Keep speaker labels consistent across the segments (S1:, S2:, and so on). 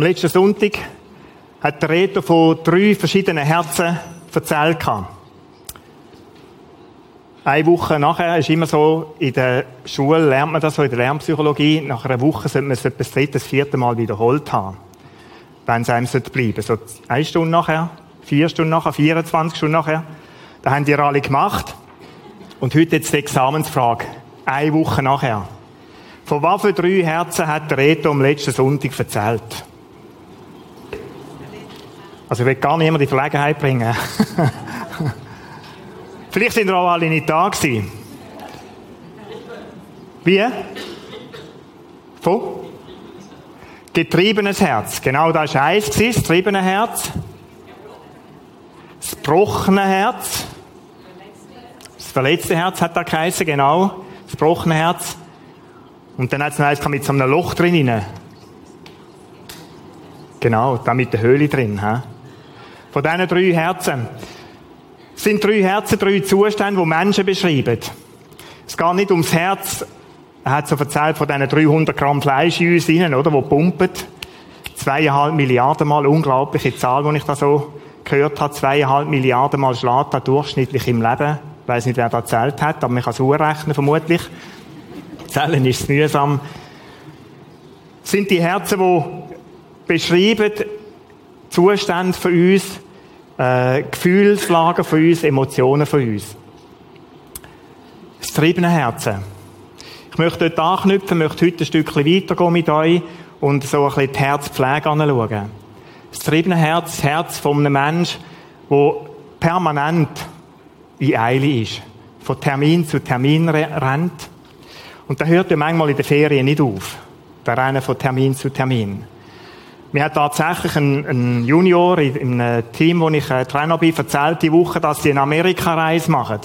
S1: Am letzten Sonntag hat der Reto von drei verschiedenen Herzen erzählt. Eine Woche nachher ist immer so, in der Schule lernt man das so, in der Lernpsychologie, nach einer Woche sollte man es etwa das dritte, das vierte Mal wiederholt haben. Wenn es einem bleiben sollte. So eine Stunde nachher, vier Stunden nachher, 24 Stunden nachher. Da haben die alle gemacht. Und heute jetzt die Examensfrage. Eine Woche nachher. Von was für drei Herzen hat der Reto am letzten Sonntag erzählt? Also ich will gar niemand in Verlegenheit bringen. Vielleicht sind wir auch alle nicht da gewesen. Wie? Von? Getriebenes Herz. Genau, das war eins, das getriebene Herz. Das gebrochene Herz. Das verletzte Herz hat da geheißen, genau. Das gebrochene Herz. Und dann hat es noch eins mit so einem Loch drin. Genau, da mit der Höhle drin. He? Von diesen drei Herzen. Es sind drei Herzen, drei Zustände, die Menschen beschreiben. Es geht nicht ums Herz, er hat so erzählt von diesen 300 Gramm Fleisch in uns rein, oder, wo pumpt. Zweieinhalb Milliarden Mal, unglaubliche Zahl, die ich da so gehört habe. Zweieinhalb Milliarden Mal schlägt er durchschnittlich im Leben. Ich weiss nicht, wer da erzählt hat, aber man kann es urrechnen, vermutlich. Zählen ist mühsam. Das sind die Herzen, die beschreiben Zustände von uns, äh, Gefühlslagen von uns, Emotionen von uns. Das triebene Herzen. Ich möchte dort anknüpfen, möchte heute ein Stückchen weitergehen mit euch und so ein bisschen die Herzpflege anschauen. Das triebene Herz, das Herz von einem Menschen, der permanent in Eile ist. Von Termin zu Termin rennt. Und da hört ja manchmal in den Ferien nicht auf. Der Rennen von Termin zu Termin. Mir hat tatsächlich ein, ein Junior in einem Team, wo ich äh, Trainer bin, erzählt die Woche, dass sie eine Amerika-Reise machen.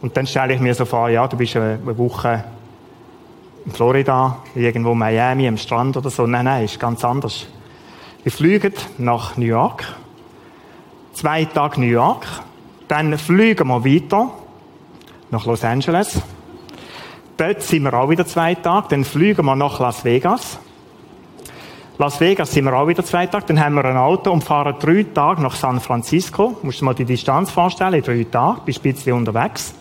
S1: Und dann stelle ich mir so vor, ja, du bist eine Woche in Florida, irgendwo in Miami, am Strand oder so. Nein, nein, ist ganz anders. Wir fliegen nach New York. Zwei Tage New York. Dann fliegen wir weiter nach Los Angeles. Dort sind wir auch wieder zwei Tage. Dann fliegen wir nach Las Vegas. Las Vegas sind wir auch wieder zwei Tage. Dann haben wir ein Auto und fahren drei Tage nach San Francisco. Musst du mal die Distanz vorstellen. Drei Tage. Bist ein bisschen unterwegs.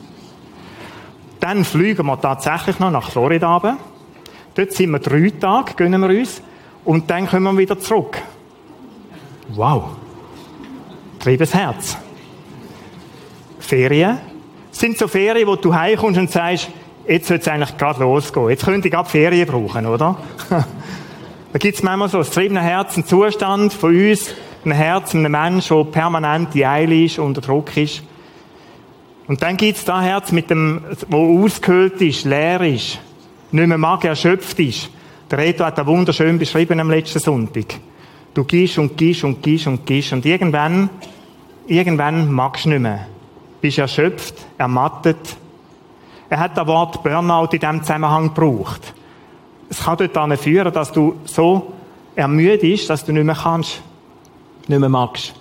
S1: Dann fliegen wir tatsächlich noch nach Florida runter. Dort sind wir drei Tage, gönnen wir uns. Und dann kommen wir wieder zurück. Wow. Triebes Herz. Ferien. sind so Ferien, wo du heimkommst und sagst, jetzt sollte es eigentlich gerade losgehen. Jetzt könnte ich gerade Ferien brauchen, oder? da gibt es manchmal so ein triebenes Herz, einen Zustand von uns, ein Herz, einem Menschen, der permanent in Eile ist, unter Druck ist. Und dann gibt es das Herz, mit dem, wo ausgehöhlt ist, leer ist, nicht mehr mag, erschöpft ist. Der Reto hat das wunderschön beschrieben am letzten Sonntag. Du gehst und gehst und gehst und gehst und irgendwann, irgendwann magst du nicht mehr. Bist erschöpft, ermattet, er hat das Wort Burnout in diesem Zusammenhang gebraucht. Es kann dort führen, dass du so ermüdet bist, dass du nicht mehr kannst, nicht mehr magst.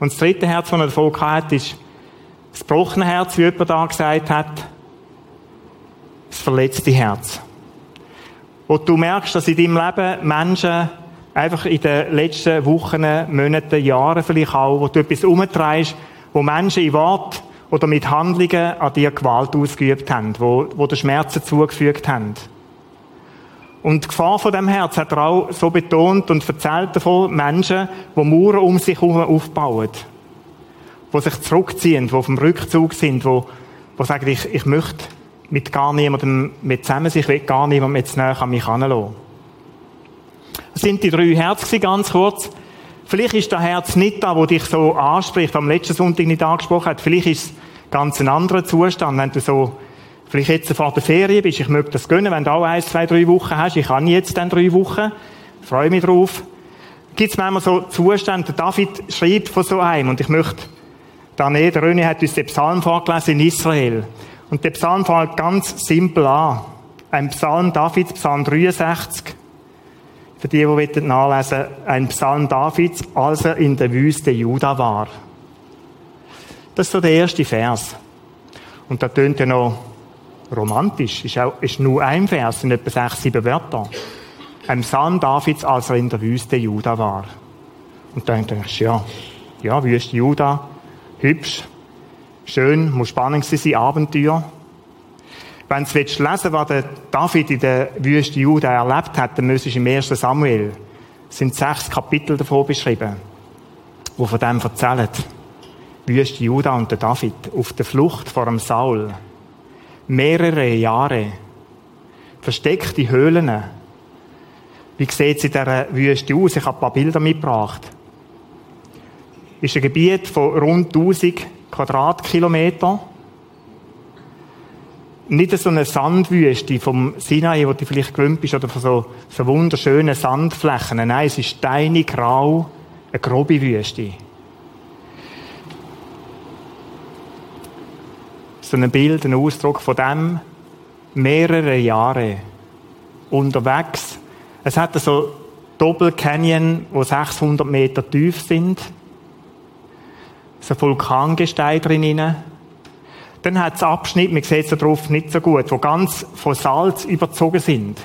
S1: Und das dritte Herz, das er davon hat, ist das gebrochene Herz, wie jemand da gesagt hat, das verletzte Herz. Wo du merkst, dass in deinem Leben Menschen einfach in den letzten Wochen, Monaten, Jahren vielleicht auch, wo du etwas umtreibst, wo Menschen in Wort oder mit Handlungen an dir Gewalt ausgeübt haben, wo, wo dir Schmerzen zugefügt haben. Und die Gefahr von dem Herz hat er auch so betont und erzählt davon Menschen, die Mauern um sich herum aufbauen. Die sich zurückziehen, die auf dem Rückzug sind, die, die sagen, ich, ich möchte mit gar niemandem mit zusammen sein, ich will gar niemandem jetzt näher an mich heranlassen. Das sind die drei Herzen ganz kurz. Vielleicht ist das Herz nicht da, wo dich so anspricht, am letzten Sonntag nicht angesprochen hat. Vielleicht ist es ganz ein anderer Zustand, wenn du so, vielleicht jetzt vor der Ferien bist. Ich möchte das gönnen, wenn du auch ein, zwei, drei Wochen hast. Ich kann jetzt dann drei Wochen. Ich freue mich drauf. Gibt es manchmal so Zustände, David schreibt von so einem, und ich möchte da nicht, der Röni hat uns den Psalm vorgelesen in Israel. Und der Psalm fängt ganz simpel an. Ein Psalm Davids, Psalm 63. Für die, die nachlesen ein Psalm Davids, als er in der Wüste Juda war. Das ist so der erste Vers. Und da tönt ja noch romantisch. Ist, auch, ist nur ein Vers, sind etwa sechs, sieben Wörter. ein Psalm Davids, als er in der Wüste Juda war. Und dann denkst du, ja, ja, Wüste Juda, hübsch, schön, muss spannend sein, Abenteuer. Wenn du lesen willst, was der David in der Wüste Juda erlebt hat, dann müsstest du im 1. Samuel, sind sechs Kapitel davon beschrieben, wo von dem erzählen. Wüste Juda und der David auf der Flucht vor dem Saul. Mehrere Jahre. Versteckte Höhlen. Wie sieht es in dieser Wüste aus? Ich habe ein paar Bilder mitgebracht. Ist ein Gebiet von rund 1000 Quadratkilometern. Nicht so eine Sandwüste vom Sinai, wo du vielleicht gewöhnt bist, oder von so, so wunderschönen Sandflächen. Nein, es ist steinig, grau, eine grobe Wüste. So ein Bild, ein Ausdruck von dem, mehrere Jahre unterwegs. Es hat so Doppel Canyon, wo 600 Meter tief sind. So Vulkangestein drin. Dann hat es Abschnitte, man sieht es drauf nicht so gut, wo ganz von Salz überzogen sind.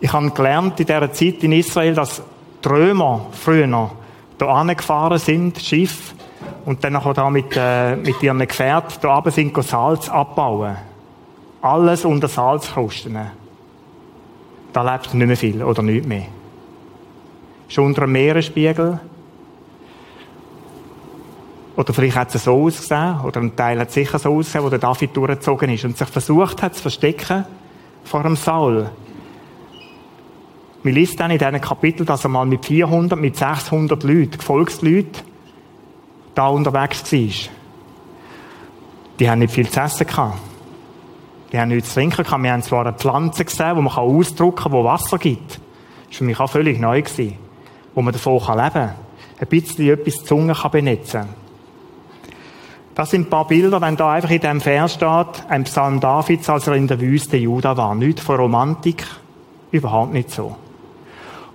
S1: Ich habe gelernt in dieser Zeit in Israel, dass die Römer früher hier angefahren sind, Schiff, und dann nachher da mit, äh, mit ihren Gefährten da oben sind Salz abbauen. Alles unter Salzkrusten. Da lebt nicht mehr viel oder nicht mehr. Ist unter einem Meeresspiegel. Oder vielleicht hat es so ausgesehen, oder ein Teil hat sicher so ausgesehen, wo der David durchgezogen ist und sich versucht hat zu verstecken vor dem Saul. Wir lesen dann in diesem Kapitel, dass er mal mit 400, mit 600 Leuten, Gefolgsleuten, da unterwegs war, die haben nicht viel zu essen gehabt. Die haben nichts zu trinken gehabt. Wir haben zwar eine Pflanze gesehen, die man ausdrücken kann, die Wasser gibt. Das war für mich auch völlig neu gewesen. Wo man davon leben kann. Ein bisschen etwas die Zunge kann benetzen Das sind ein paar Bilder, wenn da einfach in diesem Vers steht, ein Psalm Davids, als er in der Wüste Juda war. Nicht von Romantik, überhaupt nicht so.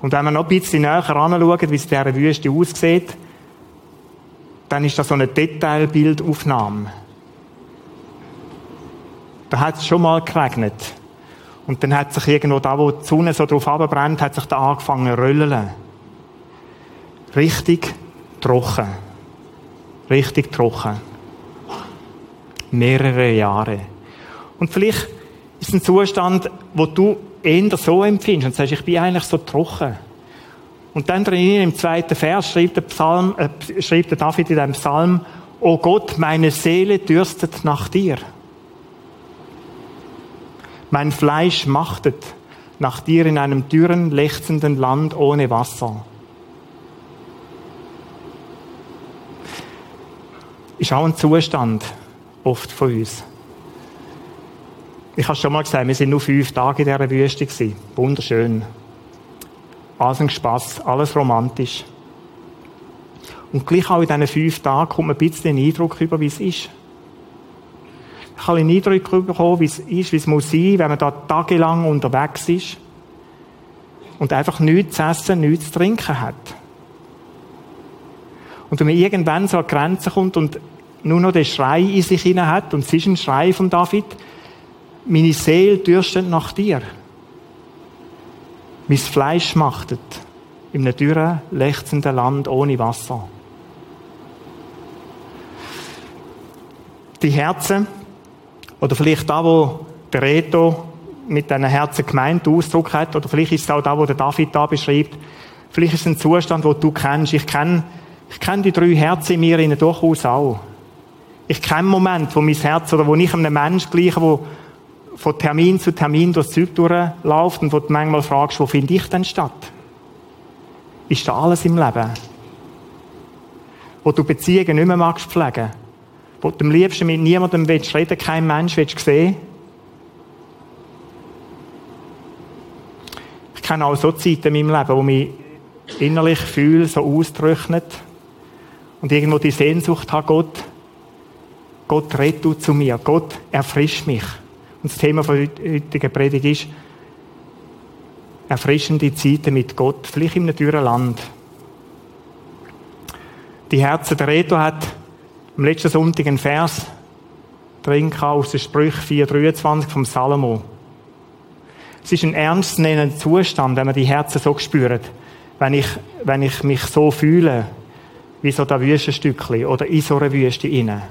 S1: Und wenn wir noch ein bisschen näher anschauen, wie es in dieser Wüste aussieht, dann ist das so eine Detailbildaufnahme. Da hat es schon mal geregnet. Und dann hat sich irgendwo da, wo die Sonne so drauf abbrennt, hat sich da angefangen zu röllen. Richtig trocken. Richtig trocken. Mehrere Jahre. Und vielleicht ist es ein Zustand, wo du eher so empfindest und sagst, ich bin eigentlich so trocken. Und dann drin im zweiten Vers schreibt der, Psalm, äh, schreibt der David in einem Psalm, O Gott, meine Seele dürstet nach dir. Mein Fleisch machtet nach dir in einem dürren, lechzenden Land ohne Wasser. Ist auch ein Zustand oft von uns. Ich habe schon mal gesagt, wir sind nur fünf Tage in dieser Wüste. Wunderschön alles ein Spass, alles romantisch. Und gleich auch in diesen fünf Tagen kommt man ein bisschen den Eindruck über, wie es ist. Ich habe einen Eindruck bekommen, wie es ist, wie es muss sein, wenn man da tagelang unterwegs ist und einfach nichts zu essen, nichts zu trinken hat. Und wenn man irgendwann so an Grenzen kommt und nur noch den Schrei in sich hinein hat, und es ist ein Schrei von David, meine Seele dürstet nach dir mein Fleisch schmachtet, in einem dürren, lechzenden Land ohne Wasser. Die Herzen, oder vielleicht da, wo der Reto mit diesen Herzen gemeint Ausdruck hat, oder vielleicht ist es auch da, wo der David da beschreibt, vielleicht ist es ein Zustand, wo du kennst. Ich kenne, ich kenne die drei Herzen in mir innen durchaus auch. Ich kenne Momente, wo mein Herz, oder wo ich einem Menschen gleiche, wo, von Termin zu Termin durchs Zeug durchläuft und wo du manchmal fragst, wo finde ich denn statt? Ist da alles im Leben? Wo du Beziehungen nicht mehr magst pflegen? Wo du am liebsten mit niemandem willst reden, kein Mensch willst sehen? Ich kenne auch so Zeiten in meinem Leben, wo mich innerlich fühle, so austrocknet und irgendwo die Sehnsucht hat, Gott, Gott rett zu mir, Gott erfrischt mich. Und das Thema der heutigen Predigt ist, erfrischende Zeiten mit Gott, vielleicht einem teuren Land. Die Herzen der Reto hat am letzten Sonntag einen Vers drin aus der Sprüche 4,23 vom Salomo. Es ist ein ernstzunehmender Zustand, wenn man die Herzen so spürt. Wenn ich, wenn ich mich so fühle, wie so das Wüstenstückchen oder in so einer Wüste inne.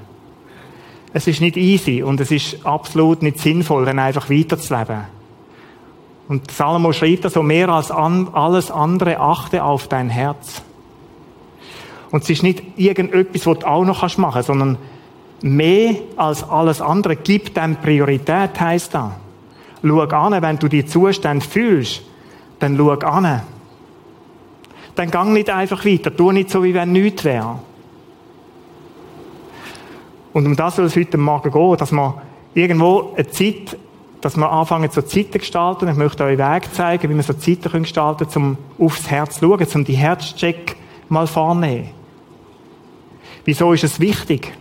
S1: Es ist nicht easy und es ist absolut nicht sinnvoll, dann einfach weiterzuleben. Und Salomo schreibt so mehr als an, alles andere achte auf dein Herz. Und es ist nicht irgendetwas, was du auch noch machen kannst, sondern mehr als alles andere gibt dem Priorität, heisst das. Schau an, wenn du die Zustände fühlst, dann schau an. Dann gang nicht einfach weiter, tu nicht so, wie wenn nichts wäre. Und um das soll es heute Morgen gehen, dass wir irgendwo eine Zeit, dass wir anfangen, so Zeiten zu gestalten. Ich möchte euch Weg zeigen, wie wir so Zeiten gestalten können, um aufs Herz zu schauen, um die Herzcheck mal vornehmen. Wieso ist es wichtig?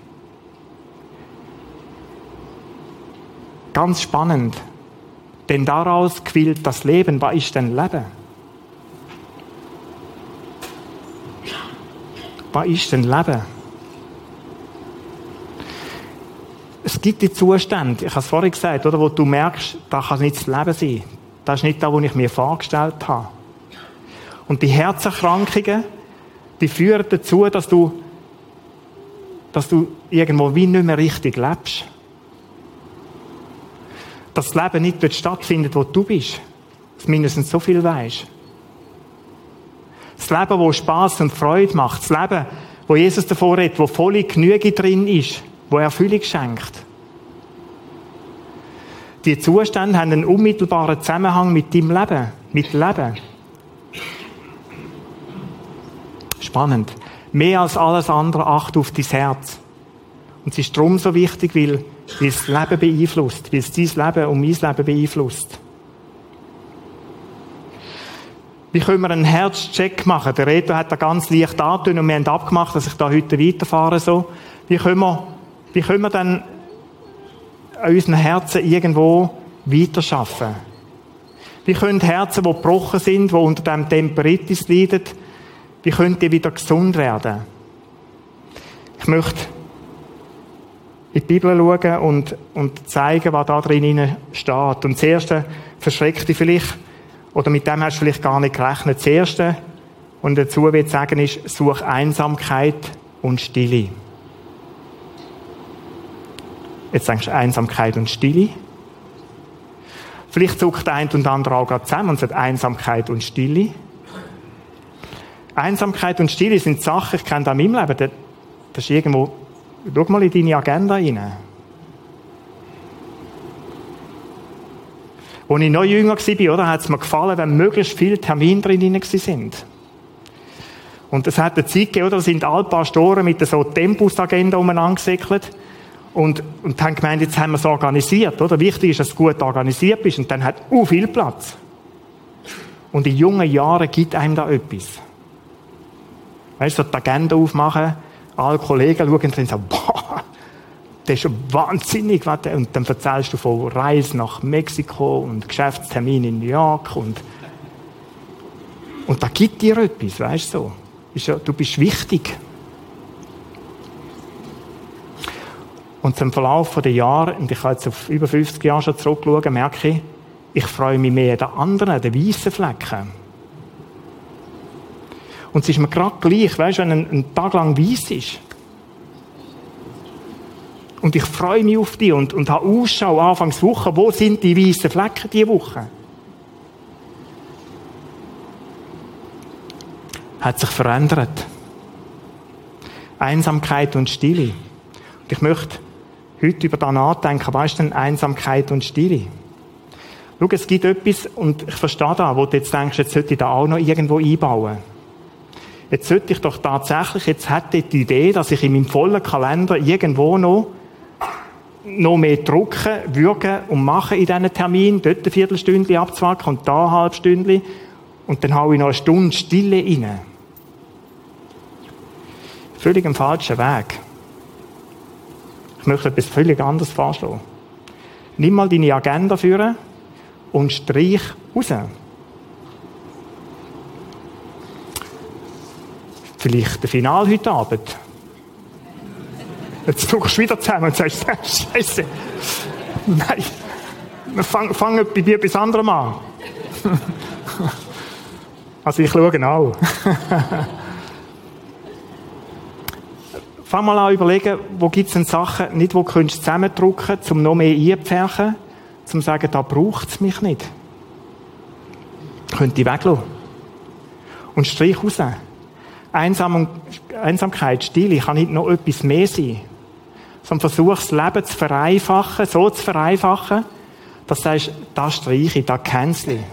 S1: Ganz spannend. Denn daraus quillt das Leben. Was ist denn Leben? Was ist denn Leben? Gibt die Zustände, ich habe es vorhin gesagt, oder, wo du merkst, da kann nicht das Leben sein. Das ist nicht das, was ich mir vorgestellt habe. Und die Herzerkrankungen, die führen dazu, dass du, dass du irgendwo wie nicht mehr richtig lebst. Dass das Leben nicht dort stattfindet, wo du bist. Dass mindestens so viel weißt. Das Leben, wo Spaß und Freude macht. Das Leben, wo Jesus davor redet, wo volle Genüge drin ist wo Erfüllung schenkt. Die Zustände haben einen unmittelbaren Zusammenhang mit deinem Leben, mit Leben. Spannend. Mehr als alles andere acht auf dein Herz. Und es ist darum so wichtig, weil, weil es das Leben beeinflusst, weil es dein Leben und mein Leben beeinflusst. Wie können wir einen Herzcheck machen? Der Reto hat da ganz leicht angetan und wir haben abgemacht, dass ich da heute weiterfahre so. Wie können wir wie können wir dann an unseren Herzen irgendwo weiterschaffen? Wie können Herzen, die gebrochen sind, die unter dem Temperitis leiden, wie können die wieder gesund werden? Ich möchte in die Bibel schauen und, und zeigen, was da drin steht. Und das Erste verschreckt dich vielleicht, oder mit dem hast du vielleicht gar nicht gerechnet. Das Erste, und dazu will ich sagen, ist, such Einsamkeit und Stille. Jetzt denkst du Einsamkeit und Stille. Vielleicht zuckt ein und andere auch gerade zusammen und sagt Einsamkeit und Stille. Einsamkeit und Stille sind Sachen, ich kenne das in meinem Leben, das ist irgendwo, schau mal in deine Agenda rein. Als ich noch jünger war, hat es mir gefallen, wenn möglichst viele Termine drin sind. Und es hat eine Zeit gegeben, oder, sind alle Pastoren mit so Tempus-Agenda umeinander gesäckelt. Und, und haben gemeint, jetzt haben wir es organisiert, oder? Wichtig ist, dass du gut organisiert bist und dann hat u viel Platz. Und in jungen Jahren gibt einem da etwas. Weißt du, so die Agenda aufmachen, alle Kollegen schauen drin und sagen, boah, das ist wahnsinnig, und dann erzählst du von Reisen nach Mexiko und Geschäftstermin in New York und, und da gibt dir etwas, weißt du so. Du bist wichtig. Und zum Verlauf der Jahre, und ich habe jetzt auf über 50 Jahre schon zurückgeschaut, merke ich, ich freue mich mehr den anderen, den weißen Flecken. Und es ist mir gerade gleich, weißt wenn ein, ein Tag lang weiß ist. Und ich freue mich auf die und, und habe Ausschau Anfangs Woche, wo sind die weißen Flecken diese Woche? Hat sich verändert. Einsamkeit und Stille. Und ich möchte heute über das nachdenken, was ist denn Einsamkeit und Stille? Schau, es gibt etwas, und ich verstehe da, wo du jetzt denkst, jetzt sollte ich da auch noch irgendwo einbauen. Jetzt sollte ich doch tatsächlich, jetzt hätte ich die Idee, dass ich in meinem vollen Kalender irgendwo noch, noch mehr drucken, würgen und machen in diesen Termin, dort ein Viertelstündchen abzwacken und da ein halbes Stündchen, und dann haue ich noch eine Stunde Stille rein. Völlig im falschen Weg. Ich möchte etwas völlig anderes vorschlagen. Nimm mal deine Agenda führen und streich raus. Vielleicht der Final heute Abend. Jetzt zuckst du wieder zusammen und sagst, Scheiße. Nein. Fang, fang bei etwas anderem an. also ich schaue auch. Fang mal an überlegen, wo gibt es denn Sachen, nicht wo du zusammendrücken könntest, um noch mehr einzupferchen, um zu sagen, da braucht es mich nicht. Könnte ich weglassen. Und strich raus. Einsam Einsamkeit, Stille kann nicht noch etwas mehr sein. Sondern versuch das Leben zu vereinfachen, so zu vereinfachen, dass du sagst, da streiche ich, da cancel.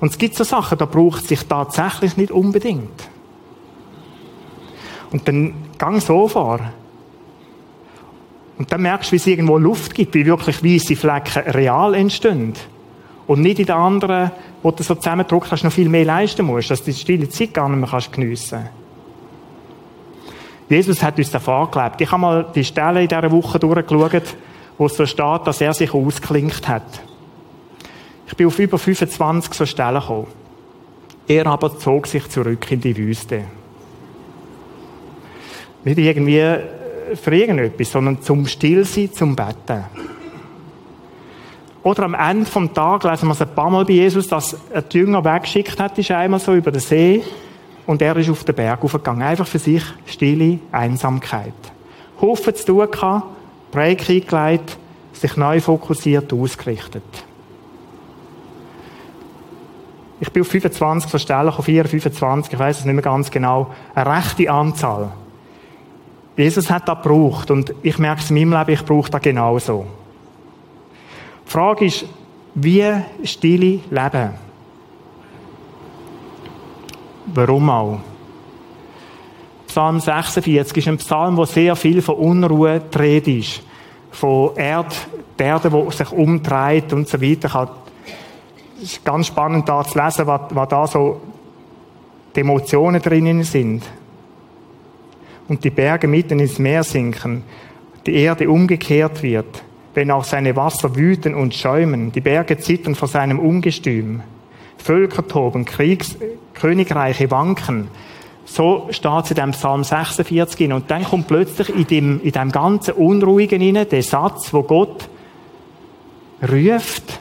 S1: Und es gibt so Sachen, da braucht es sich tatsächlich nicht unbedingt. Und dann gang so vor. Und dann merkst du, wie es irgendwo Luft gibt, wie wirklich weiße Flecken real entstehen. Und nicht in den anderen, wo du so zusammendruckst, hast, noch viel mehr leisten musst, dass du die stille Zeit gar nicht mehr kannst geniessen Jesus hat uns davor gelebt. Ich habe mal die Stelle in dieser Woche durchgeschaut, wo es so steht, dass er sich ausklingt hat. Ich bin auf über 25 so Stellen gekommen. Er aber zog sich zurück in die Wüste. Nicht irgendwie äh, für irgendetwas, sondern zum Stillsein, zum Betten. Oder am Ende vom Tag lesen wir es ein paar Mal bei Jesus, dass er die Jünger weggeschickt hat, ist einmal so über den See und er ist auf den Berg aufgegangen. Einfach für sich stille Einsamkeit. Haufen zu tun gehabt, Break eingelegt, sich neu fokussiert, ausgerichtet. Ich bin auf 25 so Stellen, auf 4, 25, ich weiß es nicht mehr ganz genau, eine rechte Anzahl. Jesus hat das gebraucht und ich merke es in meinem Leben, ich brauche das genauso. Die Frage ist, wie stille leben? Warum auch? Psalm 46 ist ein Psalm, wo sehr viel von Unruhe dreht ist. Von Erd, der Erde, die sich umdreht und so weiter. Es ist ganz spannend da zu lesen, was, was da so die Emotionen drinnen sind und die Berge mitten ins Meer sinken, die Erde umgekehrt wird, wenn auch seine Wasser wüten und schäumen, die Berge zittern vor seinem Ungestüm, Völker toben, Kriegs Königreiche wanken. So steht es in dem Psalm 46 hin. Und dann kommt plötzlich in dem, in dem ganzen Unruhigen hinein der Satz, wo Gott ruft,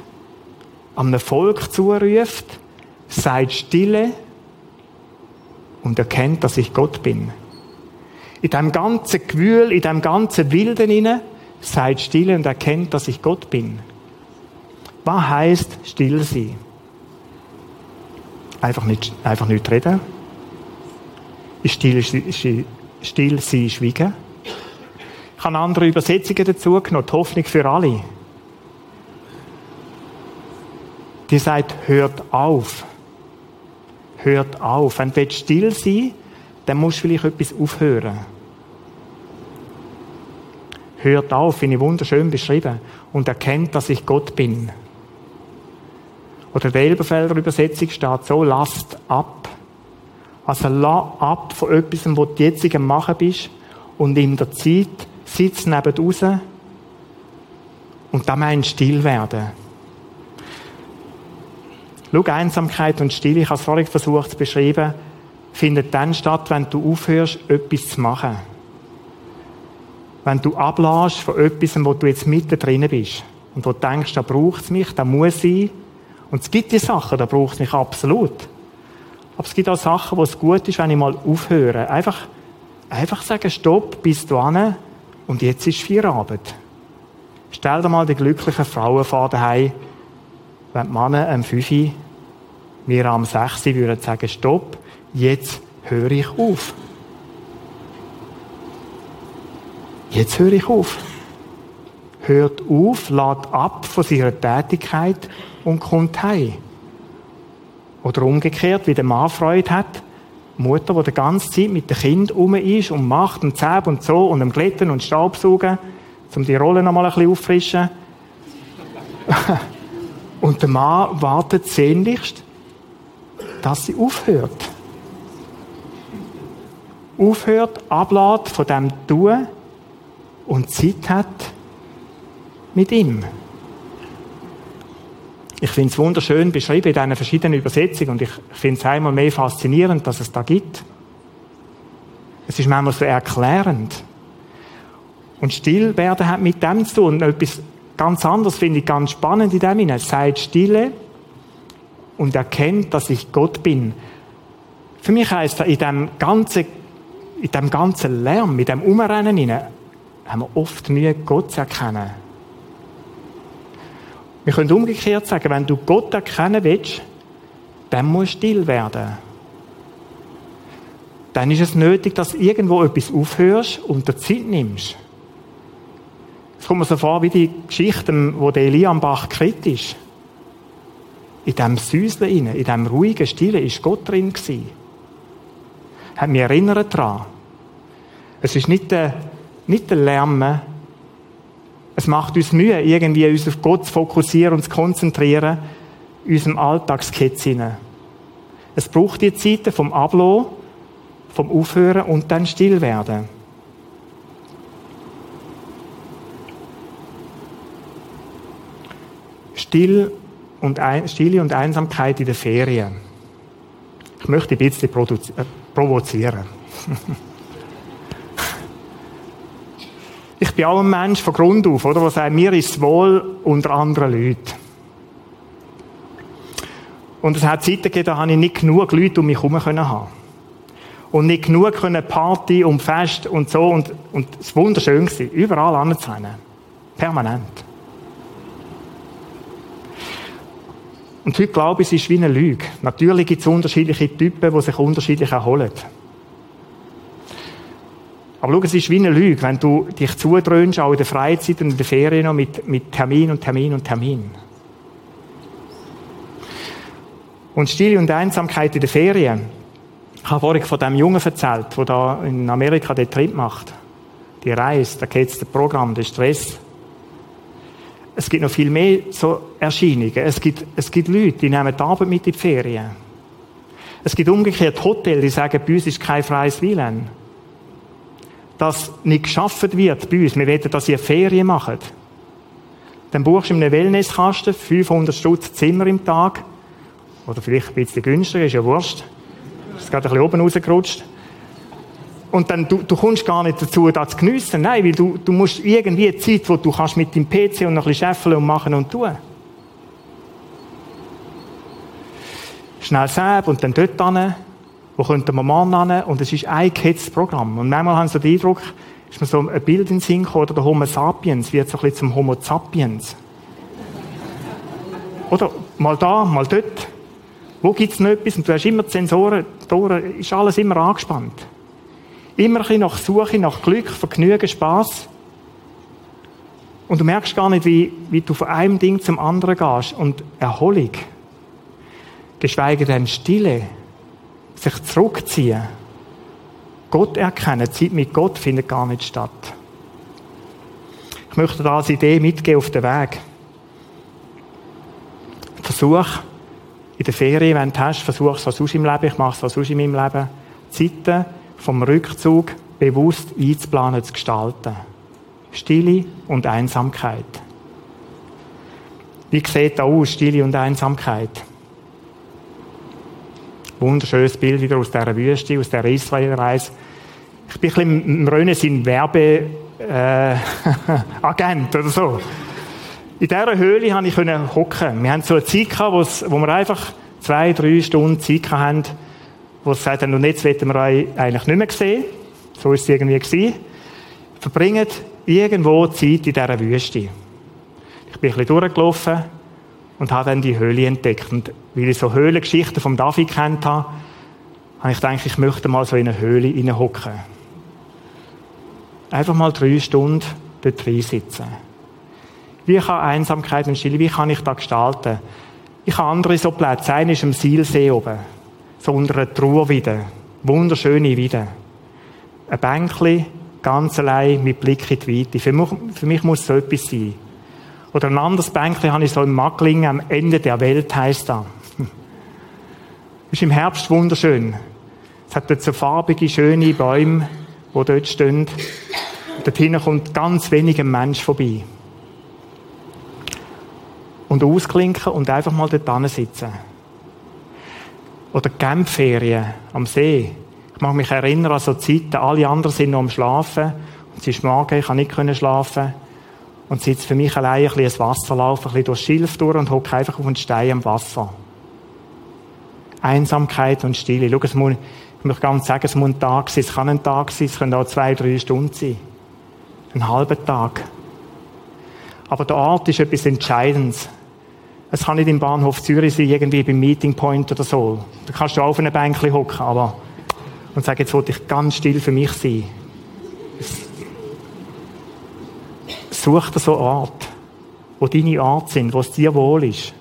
S1: einem Volk zuruft, seid stille und erkennt, dass ich Gott bin in dem ganzen Gewühl, in dem ganzen Wilden inne, seid still und erkennt, dass ich Gott bin. Was heißt still sein? Einfach nicht, einfach nicht reden. Ist still, still sein schweigen? Ich habe andere Übersetzungen dazu genommen, die Hoffnung für alle. Die sagt, hört auf. Hört auf. Wenn du still sein dann musst du vielleicht etwas aufhören. Hört auf, finde ich wunderschön beschrieben, und erkennt, dass ich Gott bin. Oder der Elberfelder Übersetzung steht so, lasst ab. Also lass ab von etwas, wo du jetzt am Machen bist, und in der Zeit sitz neben raus, und da meint still werden. Schau, Einsamkeit und Stille, ich habe es vorhin versucht zu beschreiben, findet dann statt, wenn du aufhörst, etwas zu machen. Wenn du ablässt von etwas, wo du jetzt mitten drin bist und wo du denkst, da braucht es mich, da muss ich. Und es gibt die Sachen, da braucht es mich absolut. Aber es gibt auch Sachen, wo es gut ist, wenn ich mal aufhöre. Einfach, einfach sagen, stopp, bis du an und jetzt ist Feierabend. Stell dir mal die glücklichen Frauen vor wenn die Männer am 5 mir am 6 würden sagen, stopp, jetzt höre ich auf. Jetzt höre ich auf. Hört auf, lädt ab von seiner Tätigkeit und kommt heim. Oder umgekehrt, wie der Mann Freude hat, Mutter, die die ganze Zeit mit dem Kind um ist und macht und zählt und so und am Glätten und Staubsaugen, um die Rolle noch mal ein bisschen auffrischen. und der Mann wartet sehnlichst, dass sie aufhört aufhört, ablädt von dem Tun und Zeit hat mit ihm. Ich finde es wunderschön beschrieben in diesen verschiedenen Übersetzungen und ich finde es einmal mehr faszinierend, dass es da gibt. Es ist manchmal so erklärend. Und still werden hat mit dem zu tun und etwas ganz anders finde ich ganz spannend in dem hinein. Seid stille und erkennt, dass ich Gott bin. Für mich heisst das, in dem ganzen, in dem ganzen Lärm, in dem Umrennen hinein, haben wir oft Mühe, Gott zu erkennen. Wir können umgekehrt sagen, wenn du Gott erkennen willst, dann musst du still werden. Dann ist es nötig, dass du irgendwo etwas aufhörst und dir Zeit nimmst. Es kommt mir so vor wie die Geschichte, wo der Elia am Bach kritisch. In diesem Säuseln, in diesem ruhigen, stillen, ist Gott drin gewesen. Hat mich erinnert daran. Es ist nicht der, nicht der Lärm. Es macht uns Mühe, irgendwie uns auf Gott zu fokussieren und zu konzentrieren, in unserem Alltagskitz Es braucht die Zeiten vom Ablo, vom Aufhören und dann still werden. Still und Stille und Einsamkeit in den Ferien. Ich möchte ein bisschen provozieren. ich bin auch ein Mensch von Grund auf, oder? Der sagt, mir ist wohl unter anderen Leuten. Und es hat Zeiten gegeben, da habe ich nicht genug Leute um mich herum haben. Und nicht genug können Party und Fest und so und, und es war wunderschön überall anzuhängen. Permanent. Und heute glaube ich, es ist wie eine Lüge. Natürlich gibt es unterschiedliche Typen, die sich unterschiedlich erholen. Aber schau, es ist wie eine Lüge, wenn du dich zudröhnst, auch in der Freizeit und in der Ferien noch mit, mit Termin und Termin und Termin. Und Stille und Einsamkeit in der Ferien. Ich habe vorhin von dem Jungen erzählt, der da in Amerika den Trip macht. Die Reise, da geht das Programm, der Stress. Es gibt noch viel mehr so Erscheinungen. Es gibt, es gibt Leute, die nehmen die Arbeit mit in die Ferien. Es gibt umgekehrt Hotels, die sagen, bei uns ist kein freies WLAN. Dass nicht geschafft wird bei uns. Wir wollen, dass ihr Ferien macht. Dann buchst du in einem Wellnesskasten 500 Stutz Zimmer im Tag. Oder vielleicht ein bisschen günstiger, ist ja wurscht. Ist gerade ein bisschen oben rausgerutscht. Und dann, du, du kommst gar nicht dazu, das zu geniessen. Nein, weil du, du musst irgendwie eine Zeit, wo du kannst mit dem PC und noch ein bisschen scheffeln und machen und tun. Schnell selbst und dann dort hin, wo könnte man Mann hin, und es ist ein gehetztes Programm. Und manchmal haben sie den Eindruck, ist mir so ein Bild in den Sinn gekommen, oder der Homo sapiens wird so ein bisschen zum Homo sapiens. oder mal da, mal dort. Wo gibt es noch etwas? Und du hast immer die Sensoren, Ohren, ist alles immer angespannt. Immer ein bisschen nach Suche, nach Glück, Vergnügen, Spaß. Und du merkst gar nicht, wie, wie du von einem Ding zum anderen gehst. Und Erholung, geschweige denn Stille, sich zurückziehen, Gott erkennen, Zeit mit Gott findet gar nicht statt. Ich möchte da als Idee mitgehen auf den Weg. Versuch, in der Ferien, wenn du hast, versuch es auch sonst im Leben, ich mache es auch sonst in meinem Leben, Zeiten, vom Rückzug bewusst einzuplanen, zu gestalten. Stille und Einsamkeit. Wie sieht da aus, Stille und Einsamkeit? Wunderschönes Bild wieder aus dieser Wüste, aus der Israelreise. Ich bin ein bisschen im Röne sein Werbeagent äh, oder so. In dieser Höhle konnte ich hocken. Wir haben so eine Zeit wo wir einfach zwei, drei Stunden Zeit hatten, wo sie gesagt haben, und jetzt wollen wir euch eigentlich nicht mehr sehen. So ist es irgendwie gewesen. Verbringt irgendwo Zeit in dieser Wüste. Ich bin ein bisschen durchgelaufen und habe dann die Höhle entdeckt. Und weil ich so Höhlengeschichten vom David kennt habe, habe ich gedacht, ich möchte mal so in eine Höhle hineinhocken. Einfach mal drei Stunden dort sitzen. Wie kann Einsamkeit und Stille, wie kann ich das gestalten? Ich habe andere so Plätze. Einer ist am Sielsee oben so unter einer Truhe wieder. Wunderschöne wieder. Ein Bänkchen, ganz allein, mit Blick in die Weite. Für mich, für mich muss so etwas sein. Oder ein anderes Bänkchen habe ich so im Macklingen am Ende der Welt, heisst da. Ist im Herbst wunderschön. Es hat dort so farbige, schöne Bäume, die dort stehen. Dort hinten kommt ganz wenig ein Mensch vorbei. Und ausklinken und einfach mal dort sitzen. Oder Campferien am See. Ich mag mich erinnern an so Zeiten, alle anderen sind noch am Schlafen. Und es ist morgen, ich kann nicht schlafen. und sitze für mich allein ein bisschen ins Wasser, laufe ein bisschen durchs Schilf durch und hocke einfach auf einen Stein am Wasser. Einsamkeit und Stille. Schau, es muss, ich möchte nicht sagen, es muss ein Tag sein, es kann ein Tag sein, es können auch zwei, drei Stunden sein. Ein halber Tag. Aber der Ort ist etwas Entscheidendes. Es kann nicht im Bahnhof Zürich sein, irgendwie beim Meeting Point oder so. Da kannst du auf einem Bänkchen hocken, aber und sagen, jetzt wollte ich ganz still für mich sein. Such dir so einen Ort, wo deine Art sind, wo es dir wohl ist.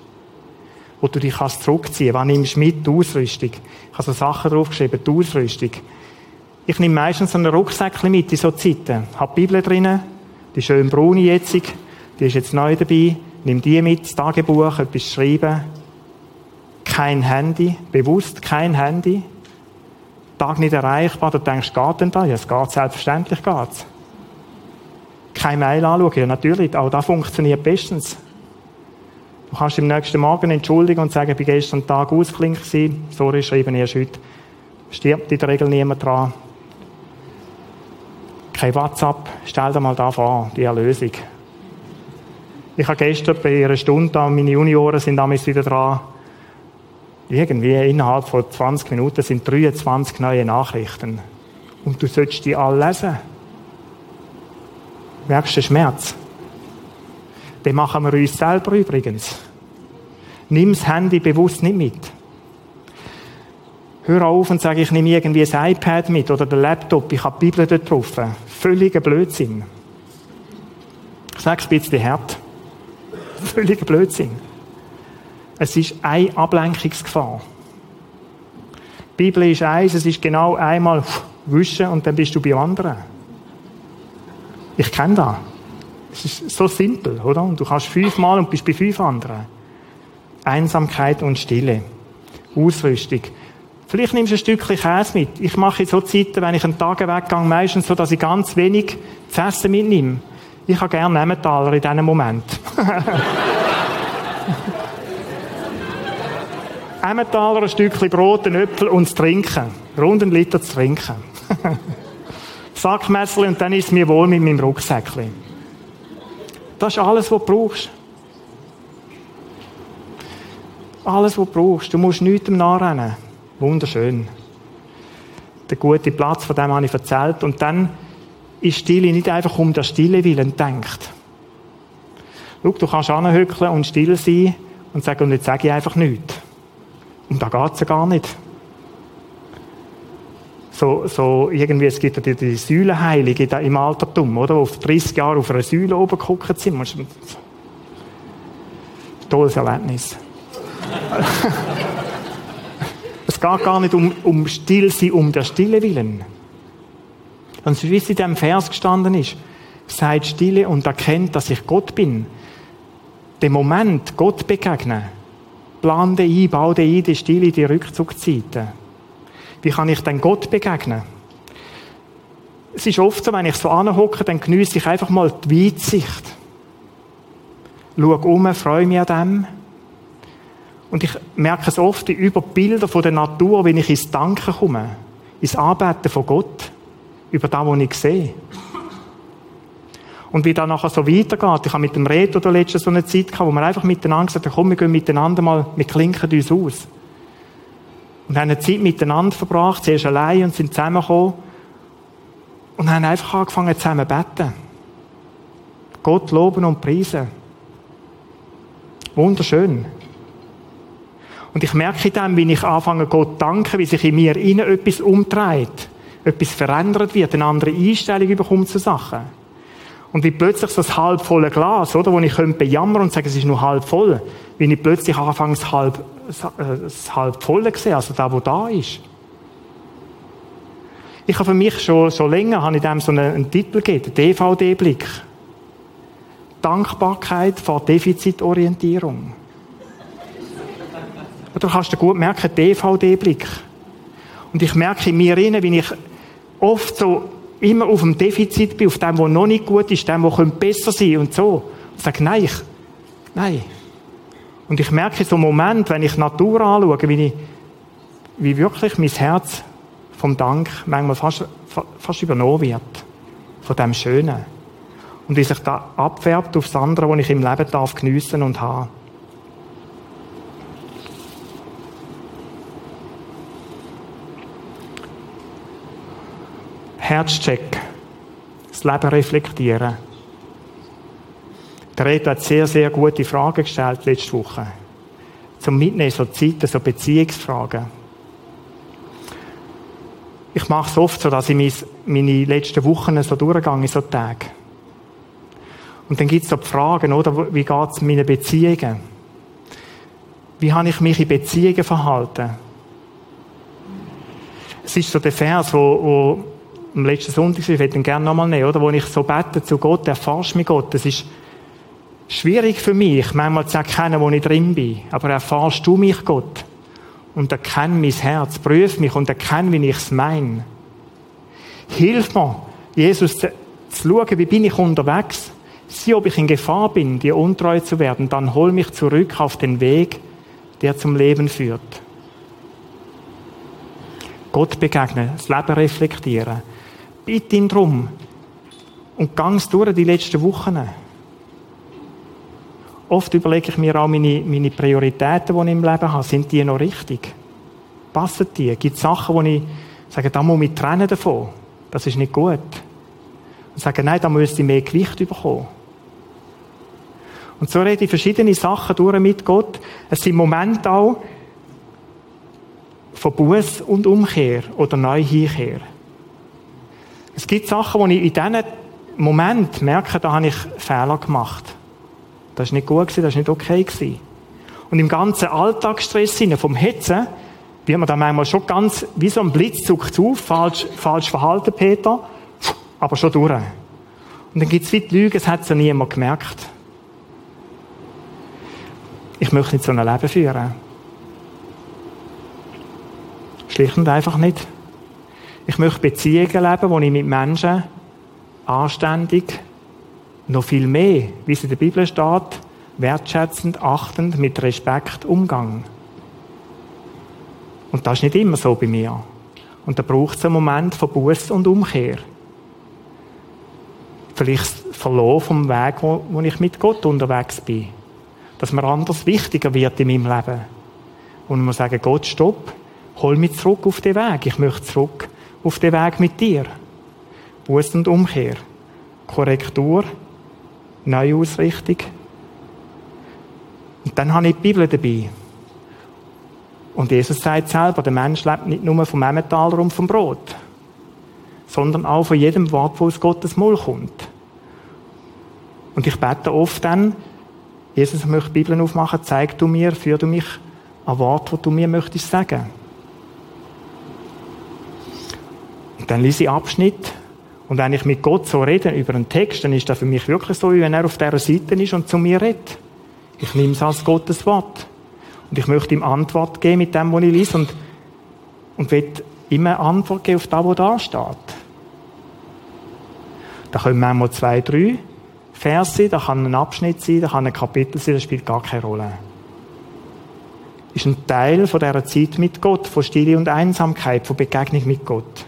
S1: Wo du dich kannst zurückziehen kannst. Was nimmst du mit? Die Ausrüstung. Ich habe so Sachen draufgeschrieben, die Ausrüstung. Ich nehme meistens so einen Rucksäckchen mit in so Zeiten. Ich habe die Bibel drinnen, die schön braune jetzt, die ist jetzt neu dabei. Nimm die mit, das Tagebuch, etwas schreiben. Kein Handy, bewusst kein Handy. Tag nicht erreichbar, du denkst, geht denn da? Ja, es geht, selbstverständlich geht's. Kein Mail anschauen, ja natürlich, auch das funktioniert bestens. Du kannst im nächsten Morgen entschuldigen und sagen, ich bin gestern Tag gewesen, sorry, schreiben erst heute. Stirbt in der Regel niemand dran. Kein WhatsApp, stell dir mal da vor, die Erlösung. Ich habe gestern bei einer Stunde, meine Junioren sind damals wieder dran, irgendwie innerhalb von 20 Minuten sind 23 neue Nachrichten. Und du sollst die alle lesen. Merkst du den Schmerz? Den machen wir uns selber übrigens. Nimm das Handy bewusst nicht mit. Hör auf und sag, ich nehme irgendwie ein iPad mit oder den Laptop, ich habe die Bibel dort drauf. Völliger Blödsinn. Ich sage es ein bisschen hart. Völliger Blödsinn. Es ist eine Ablenkungsgefahr. Die Bibel ist eins, es ist genau einmal wischen und dann bist du bei anderen. Ich kenne das. Es ist so simpel, oder? Und du kannst fünfmal und bist bei fünf anderen. Einsamkeit und Stille. Ausrüstung. Vielleicht nimmst du ein Stückchen Käse mit. Ich mache in so Zeiten, wenn ich einen Tag weggehe, meistens so, dass ich ganz wenig zu essen mitnehme. Ich habe gerne Emmentaler in diesem Moment. Emmentaler, ein Stückchen Brot, ein Äpfel und das Trinken. Rund einen Liter zu trinken. Sackmesser und dann ist es mir wohl mit meinem Rucksäckchen. Das ist alles, was du brauchst. Alles, was du brauchst. Du musst nichts nachrennen. Wunderschön. Der gute Platz, von dem habe ich erzählt. Und dann ist Stille nicht einfach um der Stille willen denkt. Schau, du kannst anhöckeln und still sein und sagen, und jetzt sage ich einfach nichts. Und da geht es ja gar nicht. So, so irgendwie, es gibt ja die, die Säulenheilige im Altertum, oder? Die auf 30 Jahre auf einer Säule oben geguckt sind. Tolles Erlebnis. es geht gar nicht um, um Stillsein, um der Stille willen. Und wie es in diesem Vers gestanden ist, seid stille und erkennt, dass ich Gott bin. Den Moment Gott begegnen, plan den ein, bau den ein, die Stille, die Rückzugszeiten. Wie kann ich denn Gott begegnen? Es ist oft so, wenn ich so anhocke, dann genieße ich einfach mal die Weitsicht. Schau um, freue mich an dem. Und ich merke es oft über Bilder von der Natur, wenn ich ins Danken komme, ins Arbeiten von Gott, über das, was ich sehe. Und wie das nachher so weitergeht. Ich habe mit dem Reto der letzten so eine Zeit gehabt, wo wir einfach miteinander gesagt haben, komm, wir gehen miteinander mal, wir klinken uns aus. Und haben eine Zeit miteinander verbracht, zuerst allein und sind zusammengekommen. Und haben einfach angefangen zusammen zu beten. Gott loben und preisen. Wunderschön. Und ich merke dann, wie ich anfange, Gott danken, wie sich in mir innen etwas umdreht, etwas verändert wird, eine andere Einstellung bekommt zu Sachen. Und wie plötzlich so das halb volle Glas, oder, wo ich könnte bejammern und sagen, es ist nur halb voll, wie ich plötzlich anfange, das halb, das halb volle zu also da, wo da ist. Ich habe für mich schon, schon länger, habe ich dem so einen, einen Titel gegeben, DVD-Blick. Dankbarkeit vor Defizitorientierung. Du kannst dir gut merken, DVD-Blick. Und ich merke in mir, wie ich oft so immer auf dem Defizit bin, auf dem, was noch nicht gut ist, dem, was besser sein könnte und so. Und sage, nein, ich, nein. Und ich merke so einen Moment, wenn ich Natur anschaue, wie, ich, wie wirklich mein Herz vom Dank manchmal fast, fast übernommen wird. Von dem Schönen. und wie sich da abfärbt aufs andere, was ich im Leben darf geniessen und haben. Herzcheck. Das Leben reflektieren. Der Reto hat sehr, sehr gute Fragen gestellt letzte Woche. Zum Mitnehmen so Zeiten, so Beziehungsfragen. Ich mache es oft so, dass ich meine letzten Wochen so durchgehe, so Tage. Und dann gibt es so die Fragen, oder? Wie geht es meinen Beziehungen? Wie habe ich mich in Beziehungen verhalten? Es ist so der Vers, wo, wo am letzten Sonntag, ich würde ihn gerne nochmal nehmen, oder? Wo ich so bete zu Gott, erfahrst mich Gott. Das ist schwierig für mich, manchmal zu erkennen, wo ich drin bin. Aber erfahrst du mich, Gott? Und erkenn mein Herz, prüf mich und erkenn, wie ich es meine. Hilf mir, Jesus, zu, zu schauen, wie bin ich unterwegs. Sieh, ob ich in Gefahr bin, dir untreu zu werden. Dann hol mich zurück auf den Weg, der zum Leben führt. Gott begegnen, das Leben reflektieren bitte ihn drum. Und ganz durch die letzten Wochen. Oft überlege ich mir auch meine, meine Prioritäten, die ich im Leben habe, sind die noch richtig? Passen die? Gibt es Sachen, wo ich sage, da muss ich trennen davon. Das ist nicht gut. Und sage, nein, da müsste ich mehr Gewicht bekommen. Und so rede ich verschiedene Sachen durch mit Gott. Es sind Momente auch von Buß und Umkehr oder Neuhinkehr. Es gibt Sachen, wo ich in diesem Moment merke, da habe ich Fehler gemacht. Das ist nicht gut das ist nicht okay. Und im ganzen Alltagsstress vom Hetzen, wird man da manchmal schon ganz, wie so ein Blitzzug zu, falsch, falsch verhalten, Peter, aber schon durch. Und dann gibt es wie die Lüge, es hat so niemand gemerkt. Ich möchte nicht so ein Leben führen. Schlicht und einfach nicht. Ich möchte Beziehungen leben, wo ich mit Menschen anständig, noch viel mehr, wie es in der Bibel steht, wertschätzend, achtend, mit Respekt umgang. Und das ist nicht immer so bei mir. Und da braucht es einen Moment von Buß und Umkehr. Vielleicht verloren vom Weg, wo, wo ich mit Gott unterwegs bin. Dass mir anders wichtiger wird in meinem Leben. Und man sagen, Gott, stopp, hol mich zurück auf den Weg. Ich möchte zurück auf den Weg mit dir. Buß und Umkehr. Korrektur. Neuausrichtung. Und dann habe ich die Bibel dabei. Und Jesus sagt selber, der Mensch lebt nicht nur vom Emmentaler und vom Brot, sondern auch von jedem Wort, das aus Gottes Mund kommt. Und ich bete oft dann, Jesus, ich möchte die Bibel aufmachen, zeig du mir, führ du mich ein Wort, das du mir möchtest sagen. Dann lese ich Abschnitt und wenn ich mit Gott so rede über einen Text, dann ist das für mich wirklich so, wie wenn er auf dieser Seite ist und zu mir redet. Ich nehme es als Gottes Wort. Und ich möchte ihm Antwort geben mit dem, was ich lese und, und will immer Antwort geben auf das, was da steht. Da können manchmal zwei, drei Vers sein, da kann ein Abschnitt sein, da kann ein Kapitel sein, das spielt gar keine Rolle. Ist ein Teil von dieser Zeit mit Gott, von Stille und Einsamkeit, von Begegnung mit Gott.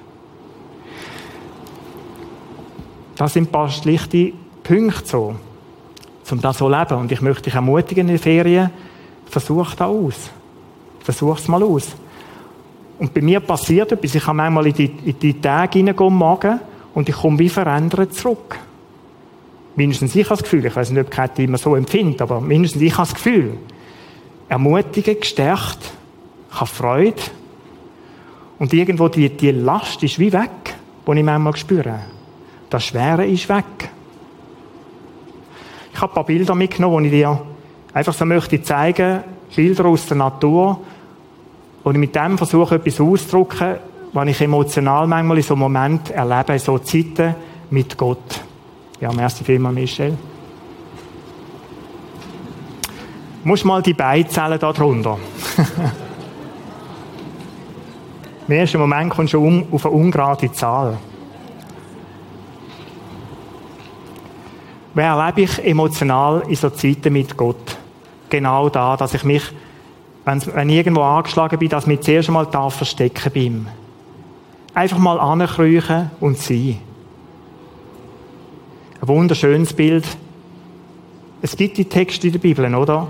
S1: Das sind ein paar schlichte Punkte so, um das so zu leben. Und ich möchte dich ermutigen in den Ferien, versuch das aus. Versuch es mal aus. Und bei mir passiert etwas, ich kann manchmal in die, in die Tage hineingehen morgen und ich komme wie verändert zurück. Mindestens ich habe das Gefühl, ich weiß nicht, ob Kathi immer so empfindet, aber mindestens ich habe das Gefühl. Ermutigen, gestärkt, ich habe Freude. Und irgendwo die, die Last ist wie weg, die ich manchmal spüre. Das Schwere ist weg. Ich habe ein paar Bilder mitgenommen, die ich dir einfach so möchte zeigen. Bilder aus der Natur. Und mit dem versuche, etwas auszudrücken, was ich emotional manchmal in so einem Moment erlebe, in so Zeiten mit Gott. Ja, merci vielmals, Michel. Du musst mal die Beizellen da drunter. Im ersten Moment kommst du auf eine ungerade Zahl. Wer erlebe ich emotional in so Zeiten mit Gott? Genau da, dass ich mich, wenn, ich irgendwo angeschlagen bin, dass ich mich zuerst einmal da verstecken bei. Einfach mal ankriechen und sein. Ein wunderschönes Bild. Es gibt die Texte in der Bibel, oder?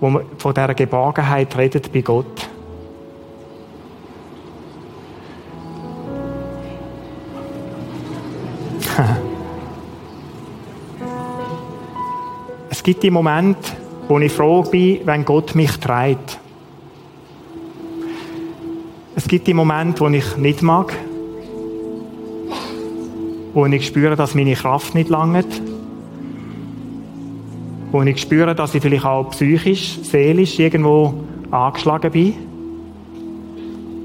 S1: Wo man von dieser Geborgenheit redet bei Gott. gibt die Momente, wo ich froh bin, wenn Gott mich treibt. Es gibt die Momente, wo ich nicht mag, wo ich spüre, dass meine Kraft nicht langt, wo ich spüre, dass ich vielleicht auch psychisch, seelisch irgendwo angeschlagen bin.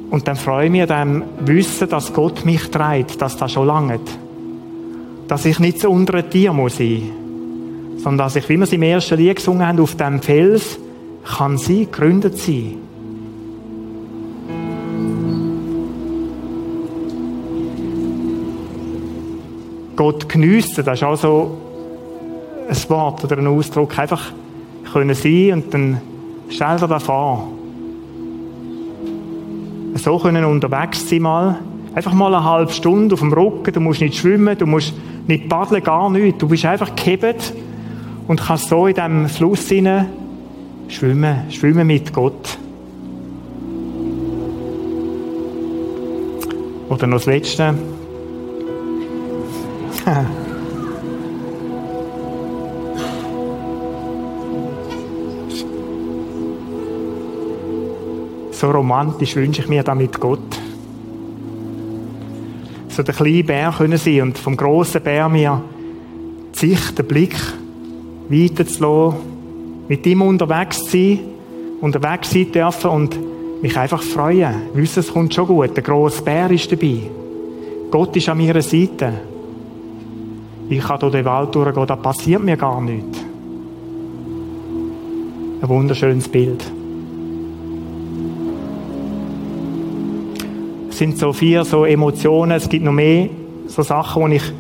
S1: Und dann freue ich mich an dem Wissen, dass Gott mich treibt, dass das schon langt. Dass ich nicht so unter Tier muss sein, sondern dass ich, wie wir es im ersten Lied gesungen haben, auf dem Fels kann sie gegründet sein. Gott geniessen, das ist auch so ein Wort oder ein Ausdruck. Einfach können sein und dann stell dir das vor. So können unterwegs sein mal. Einfach mal eine halbe Stunde auf dem Rücken. Du musst nicht schwimmen, du musst nicht paddeln, gar nichts. Du bist einfach gehebt und kannst so in diesem Fluss hinein schwimmen. Schwimmen mit Gott. Oder noch das Letzte. so romantisch wünsche ich mir damit Gott. So der kleine Bär können sein und vom grossen Bär mir Sicht, den Blick weiterzulassen, mit ihm unterwegs zu sein, unterwegs sein dürfen und mich einfach freuen. Wissen, es kommt schon gut. Der grosse Bär ist dabei. Gott ist an meiner Seite. Ich kann durch den Wald durchgehen, da passiert mir gar nichts. Ein wunderschönes Bild. Es sind so vier so Emotionen, es gibt noch mehr so Sachen, die ich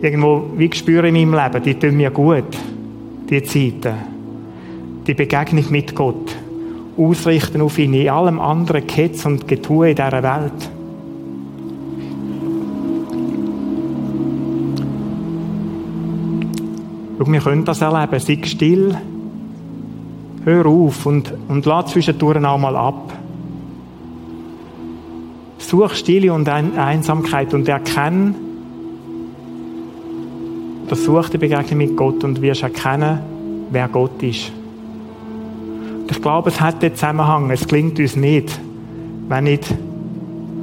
S1: irgendwo wie spüre in meinem Leben, die tun mir gut, die Zeiten. Die Begegnung mit Gott. Ausrichten auf ihn in allem anderen Ketz und Getue in dieser Welt. Schau, wir können das erleben. Sei still. Hör auf und, und lass zwischendurch auch mal ab. Such Stille und Einsamkeit und erkenn, oder such die Begegnung mit Gott und wirst erkennen, wer Gott ist. Und ich glaube, es hat den Zusammenhang. Es klingt uns nicht, wenn nicht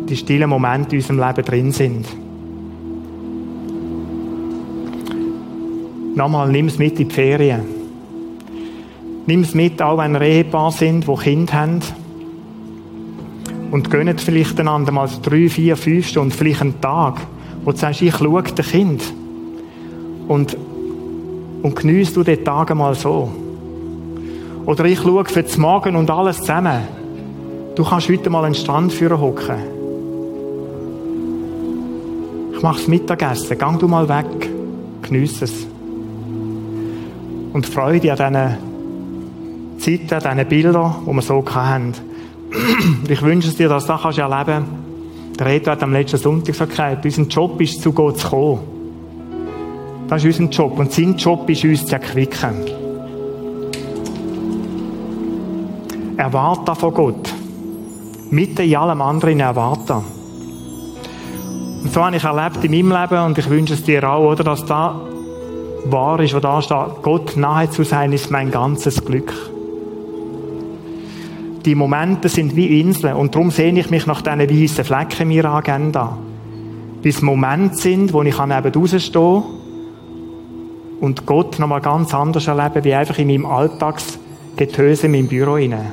S1: die stillen Momente in unserem Leben drin sind. Nochmal, nimm es mit in die Ferien. Nimm es mit, auch wenn wir Ehepaar sind, die Kinder haben. Und gönnt vielleicht einander mal drei, vier, fünf Stunden, vielleicht einen Tag, wo du sagst, ich schaue das Kind. Und, und geniesst du den Tag mal so. Oder ich schaue für das Morgen und alles zusammen. Du kannst heute mal einen Strand führen hocken. Ich mach's Mittagessen. Gang du mal weg. Geniess es und Freude an diesen Zeiten, an diesen Bildern, die wir so hatten. ich wünsche dir, dass du das erleben kannst. Der Reto hat am letzten Sonntag gesagt, unser Job ist, zu Gott zu kommen. Das ist unser Job. Und sein Job ist, uns zu erquicken. Erwarte von Gott. Mitten in allem anderen erwarten. Und so habe ich erlebt in meinem Leben und ich wünsche es dir auch, oder, dass da wahr ist, was da steht, Gott nahe zu sein, ist mein ganzes Glück. Die Momente sind wie Inseln und darum sehne ich mich nach diesen weißen Flecken in meiner Agenda. Bis Momente sind, wo ich neben rausstehen und Gott nochmal ganz anders erleben, wie einfach in meinem Alltagsgetöse in meinem Büro inne.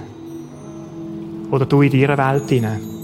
S1: Oder du in deiner Welt inne.